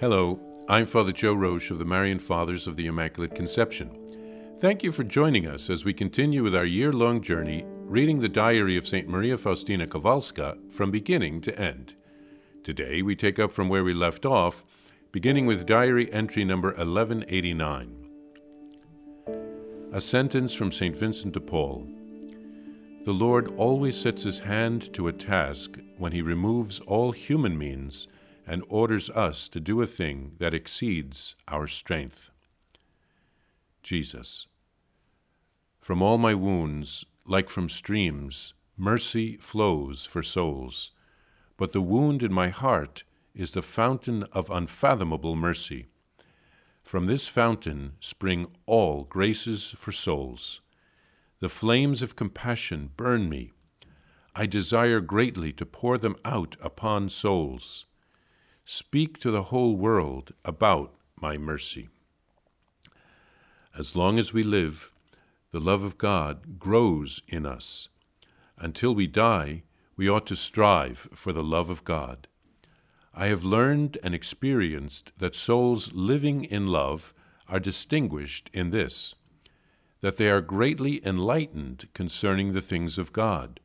Hello, I'm Father Joe Roesch of the Marian Fathers of the Immaculate Conception. Thank you for joining us as we continue with our year long journey reading the diary of St. Maria Faustina Kowalska from beginning to end. Today we take up from where we left off, beginning with diary entry number 1189. A sentence from St. Vincent de Paul The Lord always sets his hand to a task when he removes all human means and orders us to do a thing that exceeds our strength. Jesus. From all my wounds, like from streams, mercy flows for souls, but the wound in my heart is the fountain of unfathomable mercy. From this fountain spring all graces for souls. The flames of compassion burn me. I desire greatly to pour them out upon souls speak to the whole world about my mercy. As long as we live, the love of God grows in us. Until we die, we ought to strive for the love of God. I have learned and experienced that souls living in love are distinguished in this that they are greatly enlightened concerning the things of God,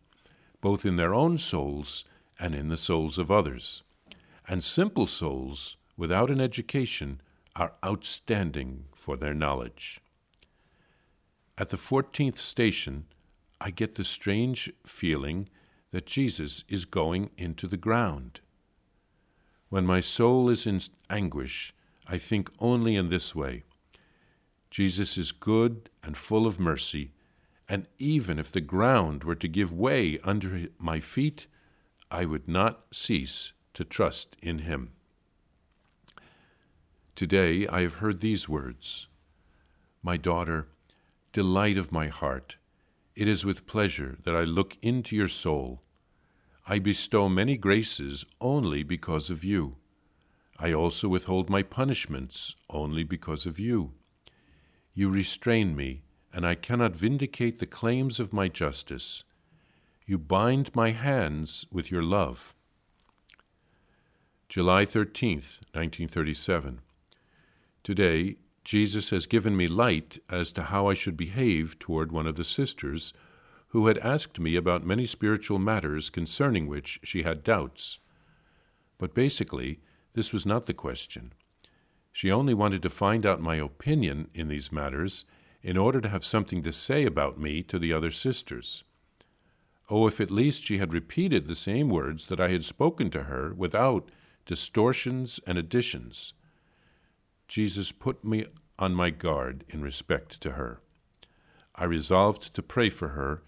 both in their own souls and in the souls of others and simple souls without an education are outstanding for their knowledge. At the 14th station, I get the strange feeling that Jesus is going into the ground. When my soul is in anguish, I think only in this way Jesus is good and full of mercy, and even if the ground were to give way under my feet, I would not cease to trust in Him. Today I have heard these words My daughter, delight of my heart, it is with pleasure that I look into your soul. I bestow many graces only because of you. I also withhold my punishments only because of you. You restrain me, and I cannot vindicate the claims of my justice. You bind my hands with your love. July 13th, 1937. Today, Jesus has given me light as to how I should behave toward one of the sisters who had asked me about many spiritual matters concerning which she had doubts. But basically, this was not the question. She only wanted to find out my opinion in these matters in order to have something to say about me to the other sisters. Oh, if at least she had repeated the same words that I had spoken to her without distortions, and additions. Jesus put me on my guard in respect to her. I resolved to pray for her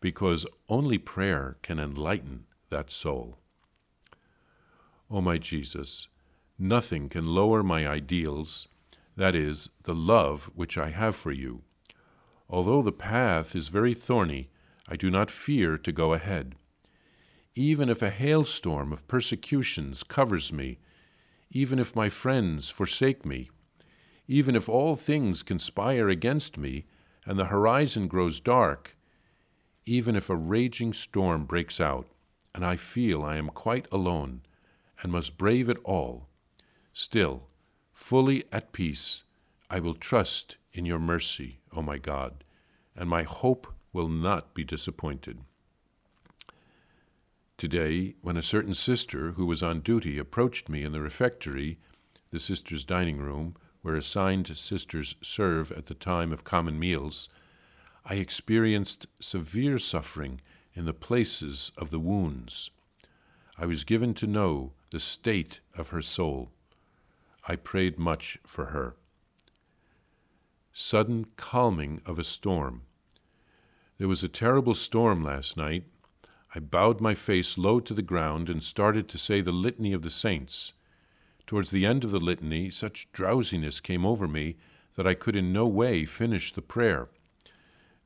because only prayer can enlighten that soul. O oh, my Jesus, nothing can lower my ideals, that is, the love which I have for you. Although the path is very thorny, I do not fear to go ahead even if a hailstorm of persecutions covers me, even if my friends forsake me, even if all things conspire against me and the horizon grows dark, even if a raging storm breaks out and I feel I am quite alone and must brave it all, still, fully at peace, I will trust in your mercy, O my God, and my hope will not be disappointed. Today, when a certain sister who was on duty approached me in the refectory, the sisters' dining room, where assigned sisters serve at the time of common meals, I experienced severe suffering in the places of the wounds. I was given to know the state of her soul. I prayed much for her. Sudden calming of a storm. There was a terrible storm last night, I bowed my face low to the ground and started to say the litany of the saints. Towards the end of the litany, such drowsiness came over me that I could in no way finish the prayer.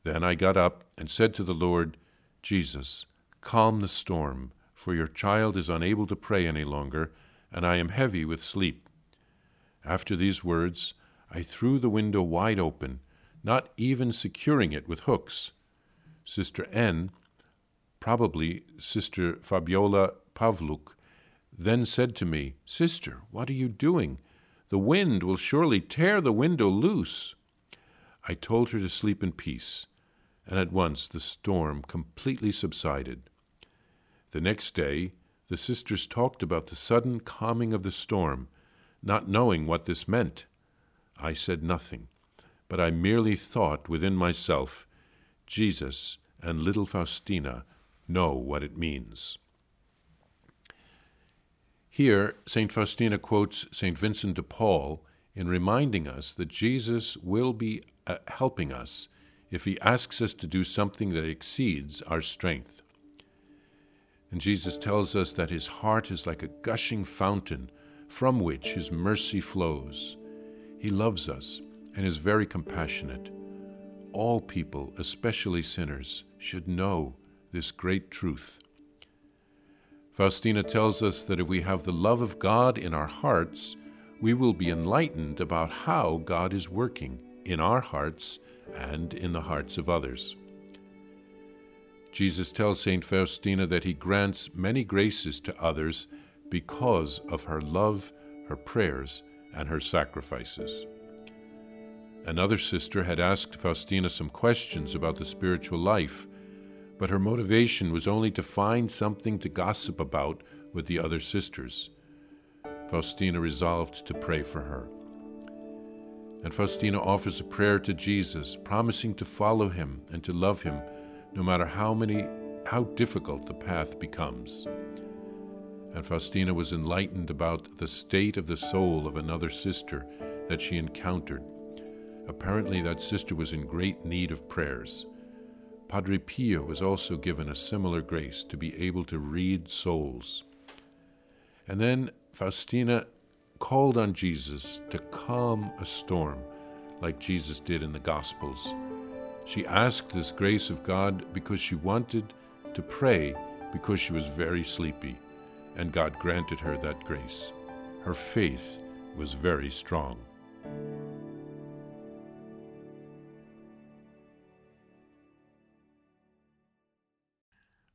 Then I got up and said to the Lord, Jesus, calm the storm, for your child is unable to pray any longer, and I am heavy with sleep. After these words, I threw the window wide open, not even securing it with hooks. Sister N probably Sister Fabiola Pavluk, then said to me, Sister, what are you doing? The wind will surely tear the window loose. I told her to sleep in peace, and at once the storm completely subsided. The next day, the sisters talked about the sudden calming of the storm, not knowing what this meant. I said nothing, but I merely thought within myself, Jesus and little Faustina know what it means. Here, St. Faustina quotes St. Vincent de Paul in reminding us that Jesus will be uh, helping us if he asks us to do something that exceeds our strength. And Jesus tells us that his heart is like a gushing fountain from which his mercy flows. He loves us and is very compassionate. All people, especially sinners, should know this great truth. Faustina tells us that if we have the love of God in our hearts, we will be enlightened about how God is working in our hearts and in the hearts of others. Jesus tells St. Faustina that he grants many graces to others because of her love, her prayers, and her sacrifices. Another sister had asked Faustina some questions about the spiritual life but her motivation was only to find something to gossip about with the other sisters. Faustina resolved to pray for her. And Faustina offers a prayer to Jesus, promising to follow him and to love him no matter how many how difficult the path becomes. And Faustina was enlightened about the state of the soul of another sister that she encountered. Apparently that sister was in great need of prayers. Padre Pio was also given a similar grace to be able to read souls. And then Faustina called on Jesus to calm a storm, like Jesus did in the Gospels. She asked this grace of God because she wanted to pray because she was very sleepy, and God granted her that grace. Her faith was very strong.